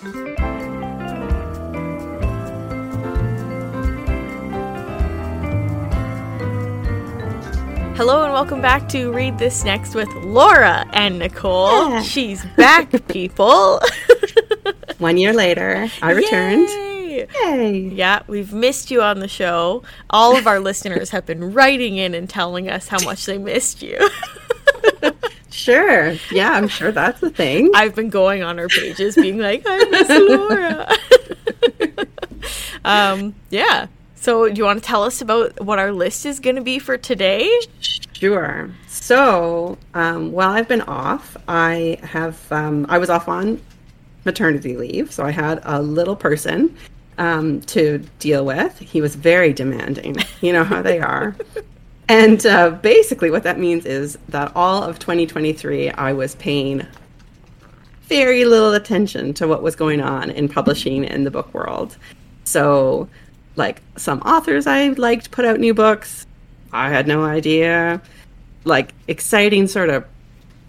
Hello and welcome back to Read This Next with Laura and Nicole. Yeah. She's back, people. One year later, I returned. Yay! Yay! Yeah, we've missed you on the show. All of our listeners have been writing in and telling us how much they missed you. Sure. Yeah, I'm sure that's a thing. I've been going on our pages being like, I miss Laura. um, yeah. So, do you want to tell us about what our list is going to be for today? Sure. So, um, while I've been off, I have um, I was off on maternity leave, so I had a little person um, to deal with. He was very demanding. You know how they are. And uh, basically, what that means is that all of 2023, I was paying very little attention to what was going on in publishing in the book world. So, like some authors I liked put out new books. I had no idea. Like exciting sort of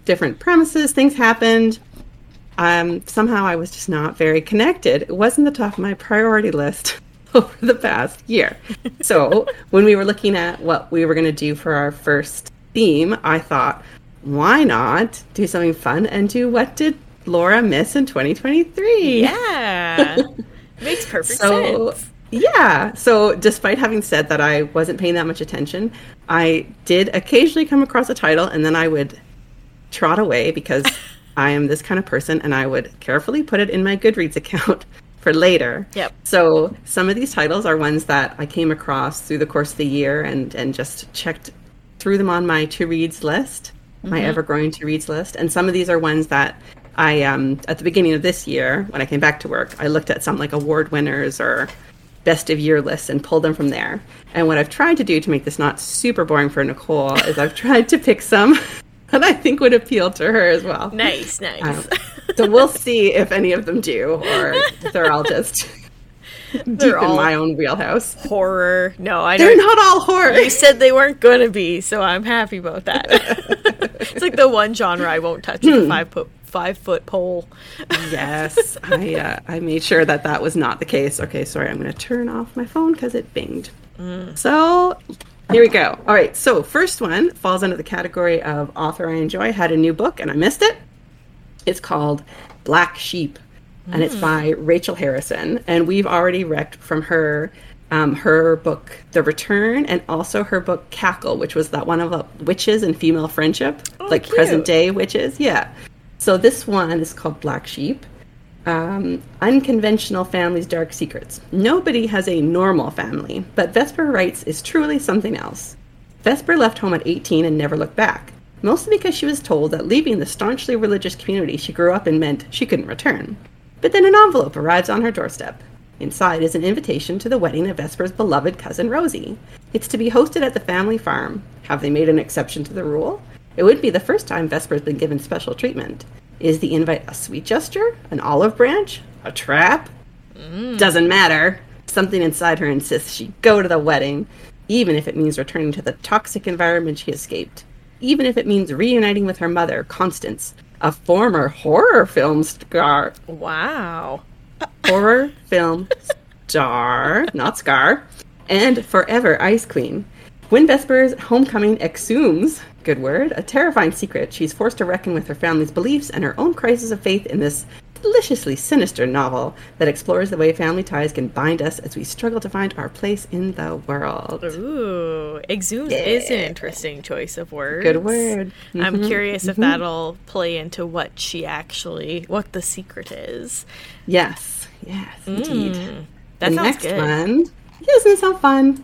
different premises, things happened. Um, somehow I was just not very connected. It wasn't the top of my priority list over the past year. So when we were looking at what we were going to do for our first theme, I thought, why not do something fun and do what did Laura miss in 2023? Yeah. Makes perfect So, sense. yeah. So, despite having said that I wasn't paying that much attention, I did occasionally come across a title and then I would trot away because I am this kind of person and I would carefully put it in my Goodreads account for later. Yep. So, some of these titles are ones that I came across through the course of the year and, and just checked through them on my to reads list, my ever growing to reads list. And some of these are ones that I, um, at the beginning of this year, when I came back to work, I looked at some like award winners or best of year lists and pulled them from there. And what I've tried to do to make this not super boring for Nicole is I've tried to pick some that I think would appeal to her as well. Nice, nice. Um, so we'll see if any of them do or if they're all just deep all- in my own wheelhouse. horror. No, I They're not all horror. You said they weren't gonna be, so I'm happy about that. it's like the one genre I won't touch a five foot five foot pole. yes, I uh, I made sure that that was not the case. Okay, sorry, I'm going to turn off my phone because it binged. So here we go. All right, so first one falls under the category of author I enjoy. Had a new book and I missed it. It's called Black Sheep, and it's by Rachel Harrison. And we've already read from her. Um, her book The Return and also her book Cackle, which was that one of uh, witches and female friendship, like cute. present day witches. Yeah. So this one is called Black Sheep. Um, unconventional families' dark secrets. Nobody has a normal family, but Vesper Wright's is truly something else. Vesper left home at 18 and never looked back, mostly because she was told that leaving the staunchly religious community she grew up in meant she couldn't return. But then an envelope arrives on her doorstep. Inside is an invitation to the wedding of Vesper's beloved cousin Rosie. It's to be hosted at the family farm. Have they made an exception to the rule? It wouldn't be the first time Vesper's been given special treatment. Is the invite a sweet gesture? An olive branch? A trap? Mm. Doesn't matter. Something inside her insists she go to the wedding, even if it means returning to the toxic environment she escaped. Even if it means reuniting with her mother, Constance, a former horror film star. Wow. Horror film star, not scar, and forever Ice Queen. When Vesper's homecoming exhumes, good word, a terrifying secret, she's forced to reckon with her family's beliefs and her own crisis of faith in this deliciously sinister novel that explores the way family ties can bind us as we struggle to find our place in the world. Ooh, exhumes is an interesting choice of words. Good word. I'm mm-hmm. curious if mm-hmm. that'll play into what she actually, what the secret is. Yes, yes, hmm. indeed. That the sounds next good. one doesn't it sound fun.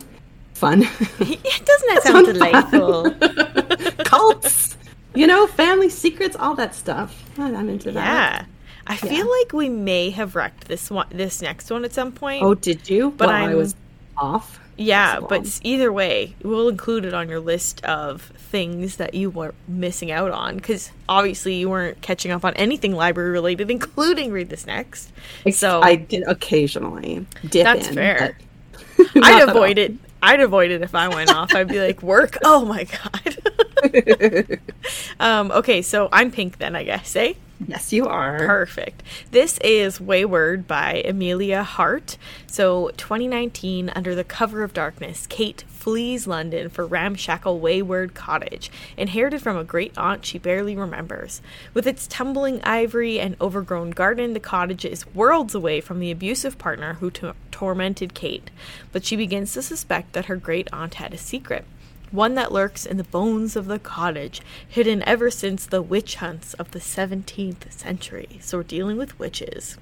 Fun. It doesn't that sound delightful? Cults. You know, family secrets, all that stuff. I'm into that. yeah. I feel like we may have wrecked this one, this next one at some point. Oh, did you? But I I'm- was off. yeah, but either way, we'll include it on your list of things that you were missing out on because obviously you weren't catching up on anything library related, including read this next. So I did occasionally dip That's in. fair. I'd avoid it. I'd avoid it if I went off. I'd be like, work. Oh my god. um, okay, so I'm pink then, I guess. Eh? Yes, you are. Perfect. This is Weyward by Emilia Hart. So, 2019, under the cover of darkness, Kate flees London for ramshackle Weyward Cottage, inherited from a great aunt she barely remembers. With its tumbling ivory and overgrown garden, the cottage is worlds away from the abusive partner who to- tormented Kate. But she begins to suspect that her great aunt had a secret one that lurks in the bones of the cottage, hidden ever since the witch hunts of the 17th century. So we're dealing with witches.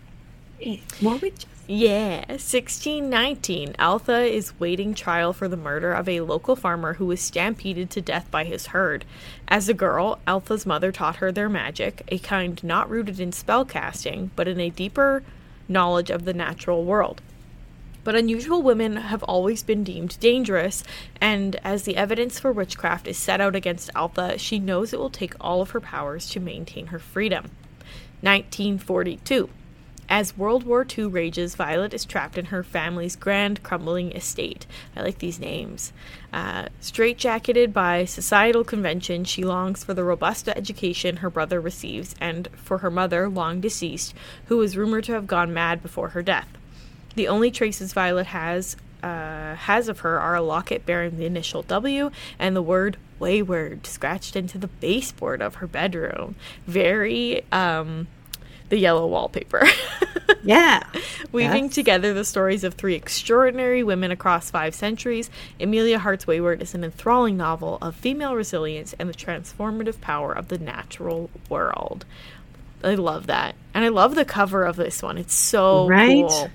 More witches. Yeah, 1619. Altha is waiting trial for the murder of a local farmer who was stampeded to death by his herd. As a girl, Altha's mother taught her their magic, a kind not rooted in spell casting, but in a deeper knowledge of the natural world. But unusual women have always been deemed dangerous, and as the evidence for witchcraft is set out against Altha, she knows it will take all of her powers to maintain her freedom. 1942. As World War II rages, Violet is trapped in her family's grand crumbling estate. I like these names. Uh, straitjacketed by societal convention, she longs for the robust education her brother receives and for her mother, long deceased, who was rumored to have gone mad before her death. The only traces Violet has uh, has of her are a locket bearing the initial W and the word wayward scratched into the baseboard of her bedroom. Very um, the yellow wallpaper. Yeah. Weaving Yes. together the stories of three extraordinary women across five centuries, Emilia Hart's Weyward is an enthralling novel of female resilience and the transformative power of the natural world. I love that. And I love the cover of this one. It's so Right? cool.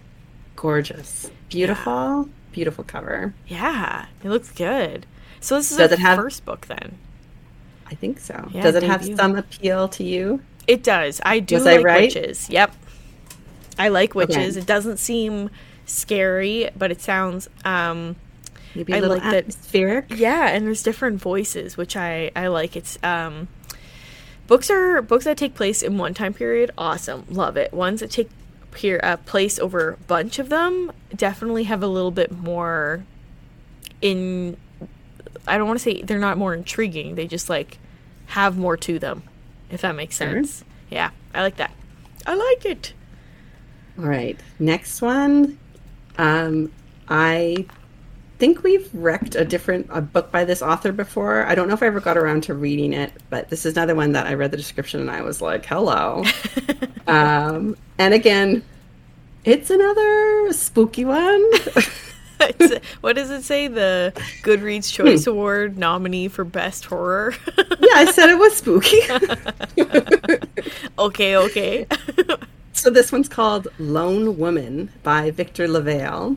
Gorgeous. Beautiful. Beautiful cover. Yeah, it looks good. So this is Does it have- first book then. I think so. Yeah, Does it have some appeal to you? It does. I do Was I like right? witches. Yep. I like witches. Okay. It doesn't seem scary, but it sounds um Maybe I a little like that- atmospheric. yeah, and there's different voices, which I I like. It's um books are books that take place in one time period. Awesome, love it. Ones that take here uh, place over a bunch of them definitely have a little bit more in. I don't want to say they're not more intriguing. They just like have more to them, if that makes Sure. sense. Yeah, I like that. I like it. All right. Next one. Um, I think we've wrecked a different a book by this author before. I don't know if I ever got around to reading it, but this is another one that I read the description and I was like, "Hello." um, and again, it's another spooky one. What does it say? The Goodreads Hmm. Choice Award nominee for Best Horror. yeah, I said it was spooky. okay, okay. So this one's called Lone Woman by Victor LaValle.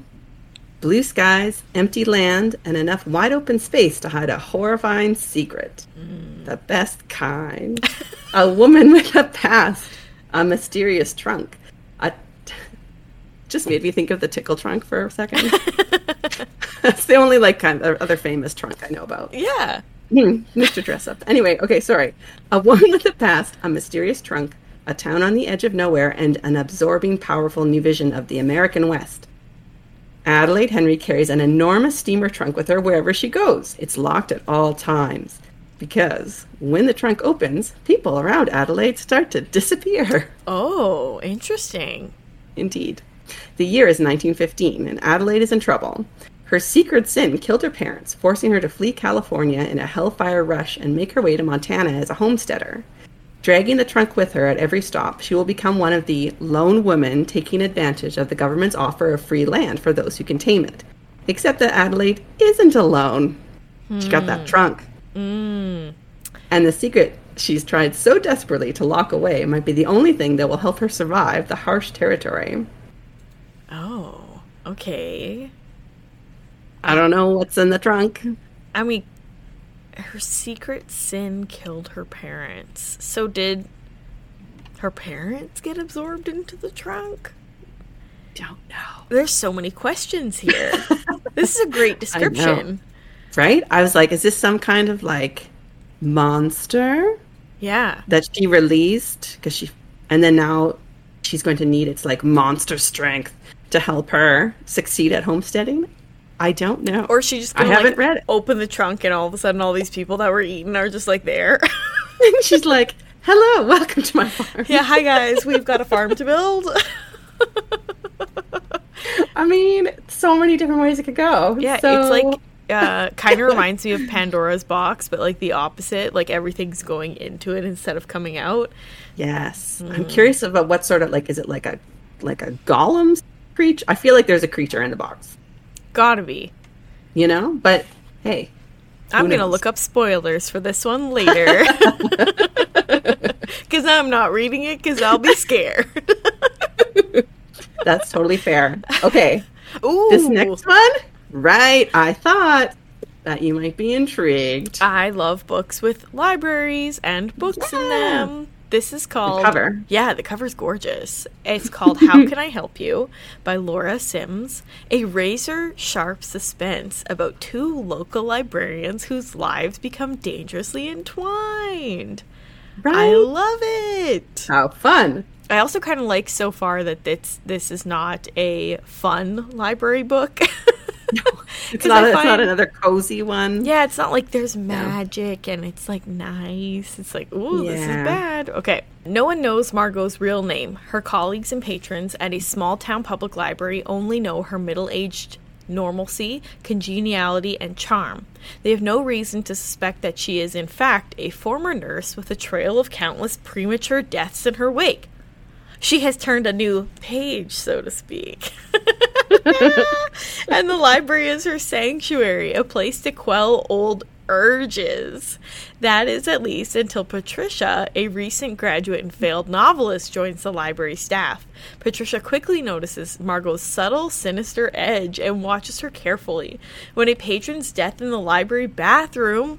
Blue skies, empty land, and enough wide open space to hide a horrifying secret. The best kind. a woman with a past, a mysterious trunk. A just made me think of the tickle trunk for a second. That's the only like kind of other famous trunk I know about. yeah. Hmm, Mr. Dressup. Anyway, okay, sorry. A woman with a past, a mysterious trunk, a town on the edge of nowhere, and an absorbing, powerful new vision of the American West. Adelaide Henry carries an enormous steamer trunk with her wherever she goes. It's locked at all times. Because when the trunk opens, people around Adelaide start to disappear. Oh, interesting. Indeed. The year is 1915, and Adelaide is in trouble. Her secret sin killed her parents, forcing her to flee California in a hellfire rush and make her way to Montana as a homesteader. Dragging the trunk with her at every stop, she will become one of the lone women taking advantage of the government's offer of free land for those who can tame it. Except that Adelaide isn't alone. She got that hmm. trunk. Mm. And the secret she's tried so desperately to lock away might be the only thing that will help her survive the harsh territory. Oh, okay. I don't know what's in the trunk. I mean, her secret sin killed her parents. So did her parents get absorbed into the trunk? Don't know. There's so many questions here. this is a great description. Right? I was like, is this some kind of like monster Yeah. that she released? Because she, and then now she's going to need its like monster strength to help her succeed at homesteading. I don't know. Or she just I haven't like, read it. open the trunk and all of a sudden all these people that were eaten are just like there. And she's like, Hello, welcome to my farm. Yeah, hi guys, we've got a farm to build. I mean, so many different ways it could go. Yeah, So- it's like uh, kind of reminds me of Pandora's box, but like the opposite. Like everything's going into it instead of coming out. yes. Mm. I'm curious about what sort of like is it like a like a golem creature? I feel like there's a creature in the box, Gotta be. you know. But hey, I'm gonna look up spoilers for this one later. Because I'm not reading it because I'll be scared. that's totally fair. Okay, Ooh, this next one, right? I thought that you might be intrigued. I love books with libraries and books in them. This is called cover. Yeah, the cover's gorgeous. It's called How Can I Help You by Laura Sims, a razor sharp suspense about two local librarians whose lives become dangerously entwined. right? I love it. How fun! I also kind of like so far that this this is not a fun library book. It's not. I it's not another cozy one. Yeah, it's not like there's magic and it's like nice. It's like, ooh, this is bad. Okay. No one knows Margot's real name. Her colleagues and patrons at a small town public library only know her middle aged normalcy, congeniality, and charm. They have no reason to suspect that she is, in fact, a former nurse with a trail of countless premature deaths in her wake. She has turned a new page, so to speak. and the library is her sanctuary, a place to quell old urges. That is at least until Patricia, a recent graduate and failed novelist, joins the library staff. Patricia quickly notices Margot's subtle, sinister edge and watches her carefully. When a patron's death in the library bathroom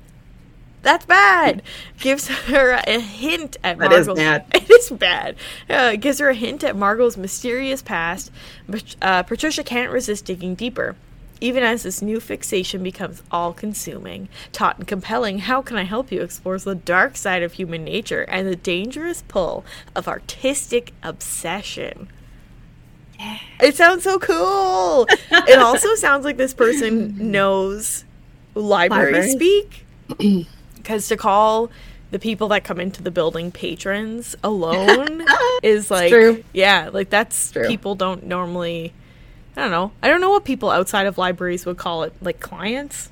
that's bad. Gives her a hint at That is Margot's. bad. It is bad. Uh, gives her a hint at Margot's mysterious past, but uh, Patricia can't resist digging deeper. Even as this new fixation becomes all consuming, taut and compelling, How Can I Help You explores the dark side of human nature and the dangerous pull of artistic obsession. It sounds so cool. it also sounds like this person knows library, Library. speak. Because to call the people that come into the building patrons alone is like, true. yeah, like that's True. people don't normally. I don't know. I don't know what people outside of libraries would call it, like clients.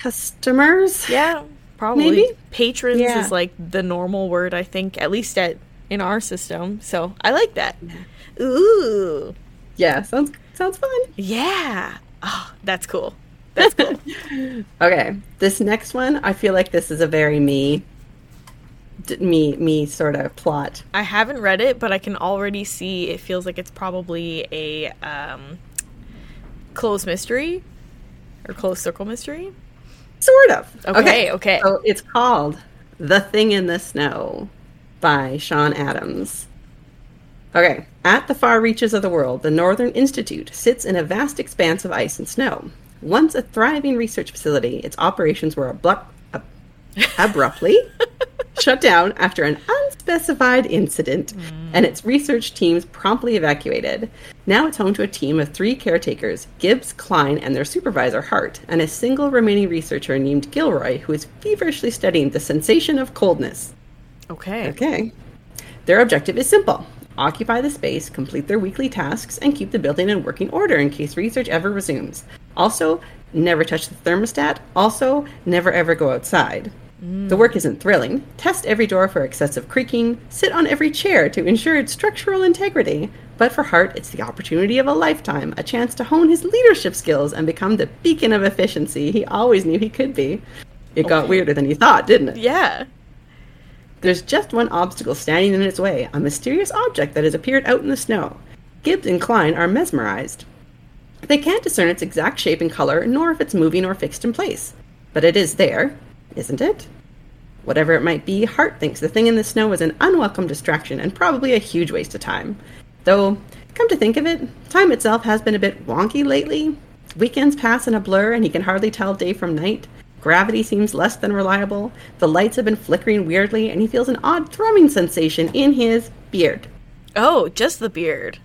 Customers. Yeah, probably. Maybe? Patrons Yeah. is like the normal word, I think, at least at in our system. So I like that. Ooh, Yeah. Sounds sounds fun. yeah. Oh, that's cool. That's cool. Okay, this next one, I feel like this is a very me, me, me sort of plot. I haven't read it, but I can already see it feels like it's probably a um, closed mystery or closed circle mystery. Sort of. Okay, okay. So it's called The Thing in the Snow by Sean Adams. Okay. At the far reaches of the world, the Northern Institute sits in a vast expanse of ice and snow. Once a thriving research facility, its operations were abrupt, ab- abruptly shut down after an unspecified incident, mm. and its research teams promptly evacuated. Now it's home to a team of three caretakers Gibbs, Klein, and their supervisor, Hart, and a single remaining researcher named Gilroy, who is feverishly studying the sensation of coldness. Okay. Okay. Their objective is simple occupy the space, complete their weekly tasks, and keep the building in working order in case research ever resumes. Also, never touch the thermostat. Also, never ever go outside. The work isn't thrilling. Test every door for excessive creaking. Sit on every chair to ensure its structural integrity. But for Hart, it's the opportunity of a lifetime, a chance to hone his leadership skills and become the beacon of efficiency he always knew he could be. It got weirder than he thought, didn't it? Yeah. There's just one obstacle standing in its way a mysterious object that has appeared out in the snow. Gibbs and Klein are mesmerized. They can't discern its exact shape and color, nor if it's moving or fixed in place. But it is there, isn't it? Whatever it might be, Hart thinks the thing in the snow is an unwelcome distraction and probably a huge waste of time. Though, come to think of it, time itself has been a bit wonky lately. Weekends pass in a blur and he can hardly tell day from night. Gravity seems less than reliable. The lights have been flickering weirdly, and he feels an odd thrumming sensation in his beard. Oh, just the beard.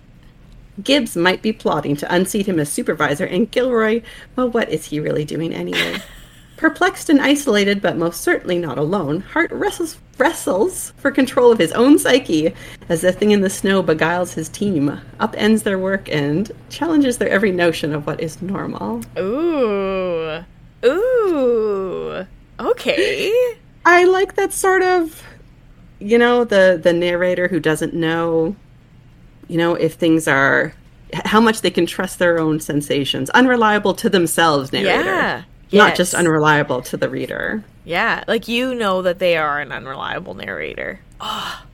Gibbs might be plotting to unseat him as supervisor, and Gilroy, well, what is he really doing anyway? Perplexed and isolated, but most certainly not alone, Hart wrestles wrestles for control of his own psyche as the thing in the snow beguiles his team, upends their work, and challenges their every notion of what is normal. Ooh. Ooh. Okay. I like that sort of, you know, the the narrator who doesn't know, you know, if things are how much they can trust their own sensations, unreliable to themselves, narrator. Yeah. Not just unreliable to the reader. Yeah, like you know that they are an unreliable narrator. Oh,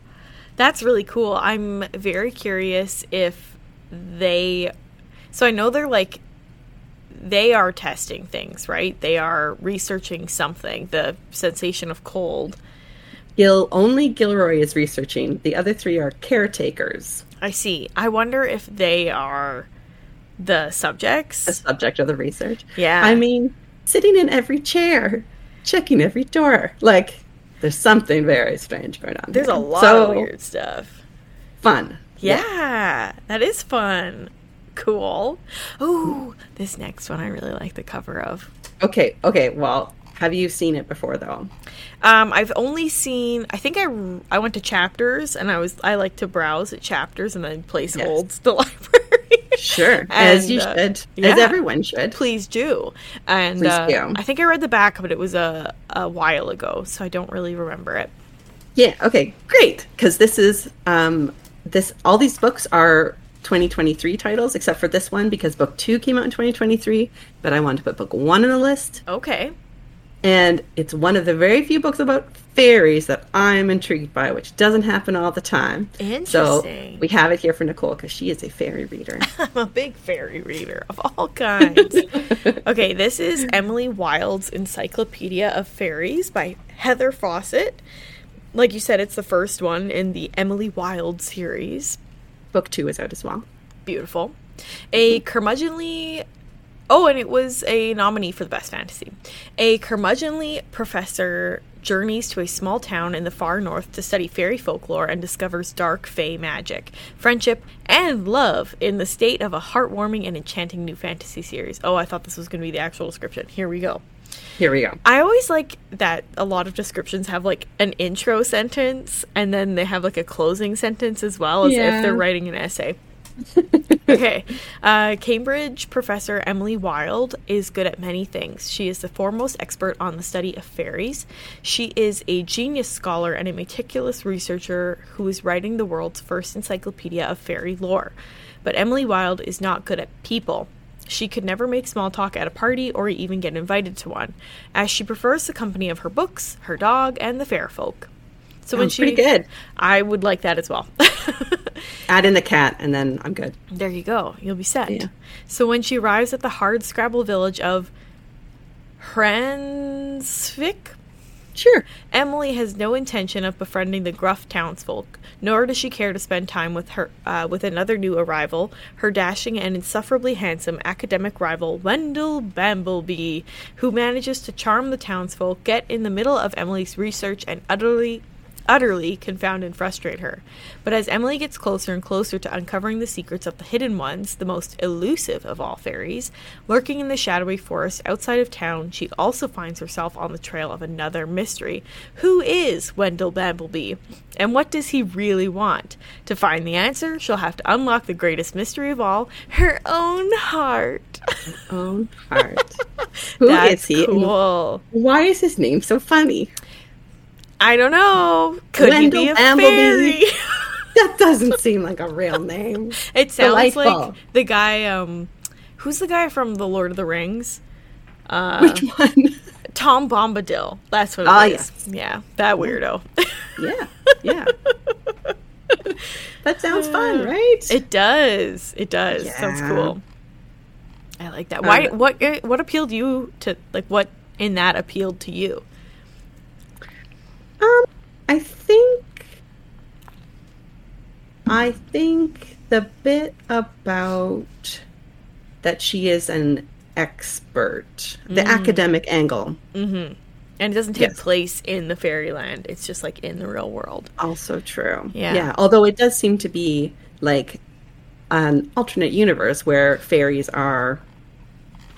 that's really cool. I'm very curious if they. So I know they're like. They are testing things, right? They are researching something, the sensation of cold. Gil only Gilroy is researching. The other three are caretakers, I see. I wonder if they are the subjects. the subject of the research. Yeah. I mean, sitting in every chair, checking every door. Like, there's something very strange going on. There's here. a lot so, of weird stuff. Fun. Yeah, that is fun. Cool. Ooh, this next one I really like the cover of. Okay. Okay. Well, have you seen it before though? Um, I've only seen. I think I I went to chapters, and I was I like to browse at chapters and then place Yes. holds the library. Sure. as you uh, should. As everyone should. Please do. And Please uh, do. I think I read the back, but it was a a while ago, so I don't really remember it. Yeah. Okay. Great. Because this is um this all these books are 2023 titles except for this one because book two came out in 2023. But I wanted to put book one on the list, Okay. And it's one of the very few books about fairies that I'm intrigued by, which doesn't happen all the time. So we have it here for Nicole because she is a fairy reader. I'm a big fairy reader of all kinds. okay, this is Emily Wilde's Encyclopedia of Fairies by Heather Fawcett. Like you said, it's the first one in the Emily Wilde series. book two is out as well. Beautiful. A curmudgeonly. Oh, and it was a nominee for the Best Fantasy. A curmudgeonly professor journeys to a small town in the far north to study fairy folklore and discovers dark fae magic, friendship, and love in the state of a heartwarming and enchanting new fantasy series. Oh, I thought this was going to be the actual description. Here we go. Here we go. I always like that a lot of descriptions have like an intro sentence and then they have like a closing sentence as well as Yeah. if they're writing an essay. okay. Uh, Cambridge professor Emily Wilde is good at many things. She is the foremost expert on the study of fairies. She is a genius scholar and a meticulous researcher who is writing the world's first encyclopedia of fairy lore. But Emily Wilde is not good at people. She could never make small talk at a party or even get invited to one, as she prefers the company of her books, her dog, and the fair folk. So when she, pretty good. I would like that as well. Add in the cat, and then I'm good. There you go. You'll be set. Yeah. So when she arrives at the hard scrabble village of Hrafnsvik, Sure. Emily has no intention of befriending the gruff townsfolk, nor does she care to spend time with her uh, with another new arrival, her dashing and insufferably handsome academic rival Wendell Bambleby, who manages to charm the townsfolk, get in the middle of Emily's research, and utterly utterly confound and frustrate her. But as Emily gets closer and closer to uncovering the secrets of the hidden ones, the most elusive of all fairies, lurking in the shadowy forest outside of town, she also finds herself on the trail of another mystery. Who is Wendell Bambleby? And what does he really want? To find the answer, she'll have to unlock the greatest mystery of all, her own heart. Her own heart. Who is That's he? cool. Why is his name so funny? I don't know. Could Wendell he be a fairy? That doesn't seem like a real name. It sounds Delightful. like the guy. Um, who's the guy from the Lord of the Rings? Uh, Which one? Tom Bombadil. That's what it is. Ah, yes. Yeah, that weirdo. yeah, yeah. that sounds fun, right? it does. It does. Sounds cool. I like that. Why? Um, what? eh, What appealed you to? Like, what in that appealed to you? Um, I think I think the bit about that she is an expert, the Mm. academic angle, Mm-hmm. And it doesn't take Yes. place in the fairyland. It's just like in the real world. also true. Yeah. Yeah. Although it does seem to be like an alternate universe where fairies are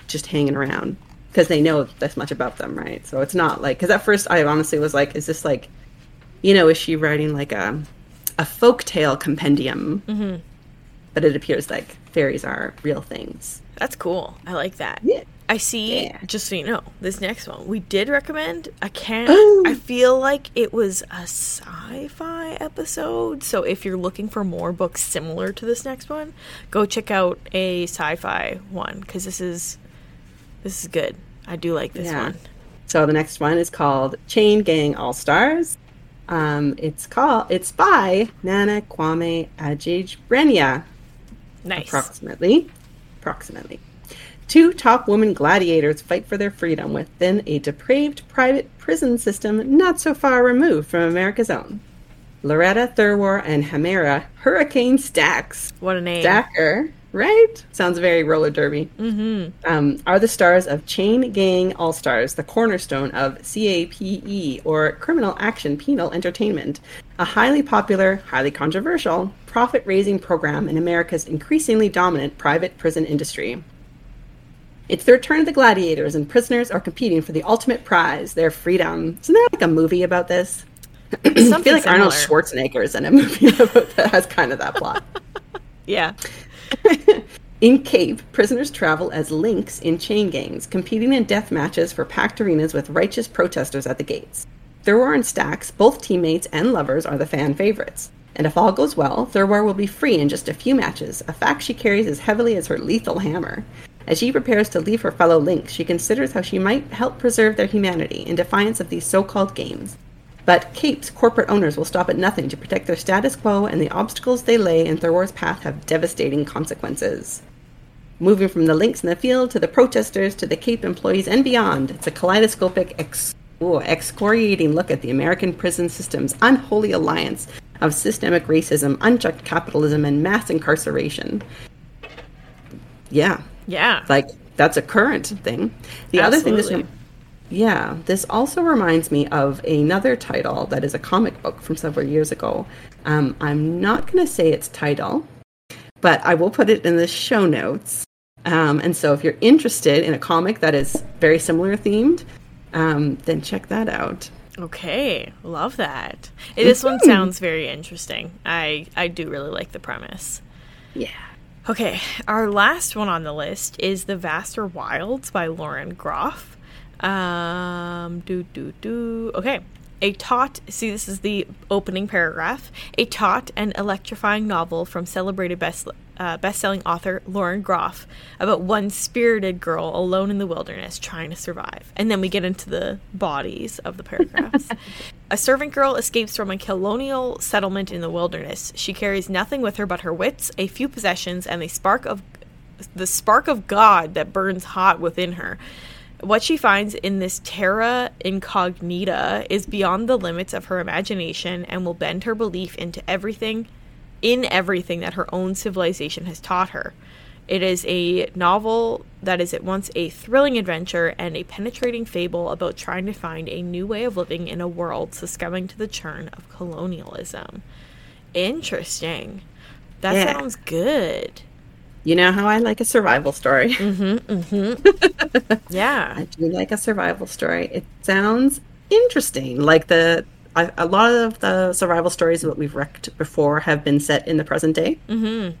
just hanging around because they know this much about them, right? So it's not like because at first I honestly was like, is this like you know, is she writing like a a folk tale compendium? Mm-hmm. But it appears like fairies are real things. That's cool. I like that. Yeah. I see. Yeah. Just so you know, this next one we did recommend. I can't. Oh. I feel like it was a sci-fi episode. So if you're looking for more books similar to this next one, go check out a sci-fi one because this is this is good. I do like this Yeah. one. So the next one is called Chain Gang All Stars. Um, it's called it's by Nana Kwame Adjei Brenyah. Nice. approximately. Approximately. Two top women gladiators fight for their freedom within a depraved private prison system not so far removed from America's own. Loretta Thurwar and Hamara Hurricane Stacks what a name. Stacker, right? Sounds very roller derby. Mm-hmm. Um, are the stars of Chain Gang All Stars, the cornerstone of CAPE, or Criminal Action Penal Entertainment, a highly popular, highly controversial, profit raising program in America's increasingly dominant private prison industry. It's the return of the gladiators, and prisoners are competing for the ultimate prize, their freedom. Isn't there like a movie about this? I feel Something like Arnold Schwarzenegger is in a movie about that has kind of that plot. Yeah. In Cape, prisoners travel as links in chain gangs, competing in death matches for packed arenas with righteous protesters at the gates. Thurwar and Stacks, both teammates and lovers, are the fan favorites. And if all goes well, Thurwar will be free in just a few matches, a fact she carries as heavily as her lethal hammer. As she prepares to leave her fellow links, she considers how she might help preserve their humanity in defiance of these so called games. But Cape's corporate owners will stop at nothing to protect their status quo, and the obstacles they lay in Thurwar's path have devastating consequences. Moving from the links in the field to the protesters to the Cape employees and beyond, it's a kaleidoscopic, ex- ooh, excoriating look at the American prison system's unholy alliance of systemic racism, unchecked capitalism, and mass incarceration. Yeah, Yeah. like that's a current thing. The other thing this Absolutely. Yeah, this also reminds me of another title that is a comic book from several years ago. Um, I'm not going to say its title, but I will put it in the show notes. Um, and so if you're interested in a comic that is very similar themed, um, then check that out. Okay, love that. This one sounds very interesting. I I do really like the premise. Yeah. Okay, our last one on the list is The Vaster Wilds by Lauren Groff. Um, do, do, do. Okay. A taut, see, this is the opening paragraph. A taut and electrifying novel from celebrated best, uh, best-selling author Lauren Groff about one spirited girl alone in the wilderness trying to survive. And then we get into the bodies of the paragraphs. a servant girl escapes from a colonial settlement in the wilderness. She carries nothing with her but her wits, a few possessions, and the spark of the spark of God that burns hot within her. What she finds in this terra incognita is beyond the limits of her imagination and will bend her belief into everything in everything that her own civilization has taught her. It is a novel that is at once a thrilling adventure and a penetrating fable about trying to find a new way of living in a world succumbing to the churn of colonialism. Interesting. That Yeah. sounds good. You know how I like a survival story? Yeah. I do like a survival story. It sounds interesting. Like the I, a lot of the survival stories that we've wrecked before have been set in the present day. Mm-hmm.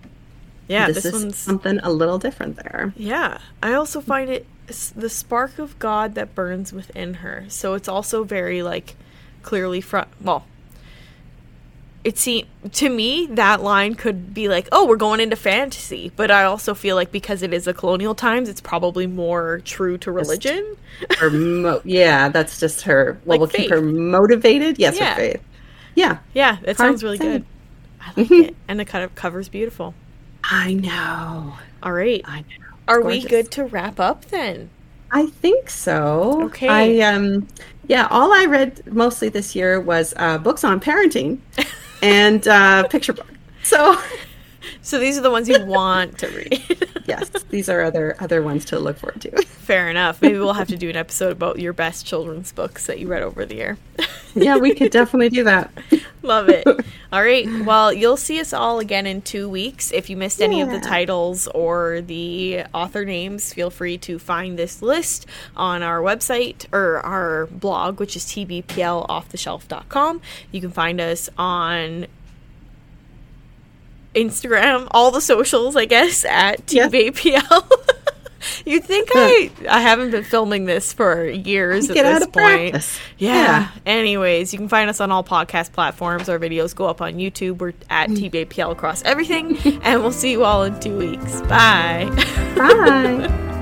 Yeah, this, this, is one's something a little different there. Yeah, I also find it the spark of God that burns within her. So it's also very like clearly from well. It seemed to me that line could be like, "Oh, we're going into fantasy," but I also feel like because it is a colonial times, it's probably more true to religion. Mo- yeah, that's just her. Well, Like we'll keep her motivated. Yes, Yeah. her faith. Yeah, Yeah, that Hard sounds really good. I like it, and the cut cover's beautiful. I know. All right, I know. are we good to wrap up then? I think so. Okay. I um yeah, all I read mostly this year was uh, books on parenting and uh, picture book. So So these are the ones you want to read. yes, these are other other ones to look forward to. Fair enough. Maybe we'll have to do an episode about your best children's books that you read over the year. yeah, we could definitely do that. Love it. All right. Well, you'll see us all again in two weeks. If you missed any of the titles or the author names, feel free to find this list on our website or our blog, which is tbplofftheshelf.com. You can find us on Instagram, all the socials, I guess, at tbpl. You'd think I I haven't been filming this for years at Get this out of point. Yeah. Yeah. Anyways, you can find us on all podcast platforms. Our videos go up on YouTube. We're at mm. TBPL across everything. and we'll see you all in two weeks. Bye. Bye.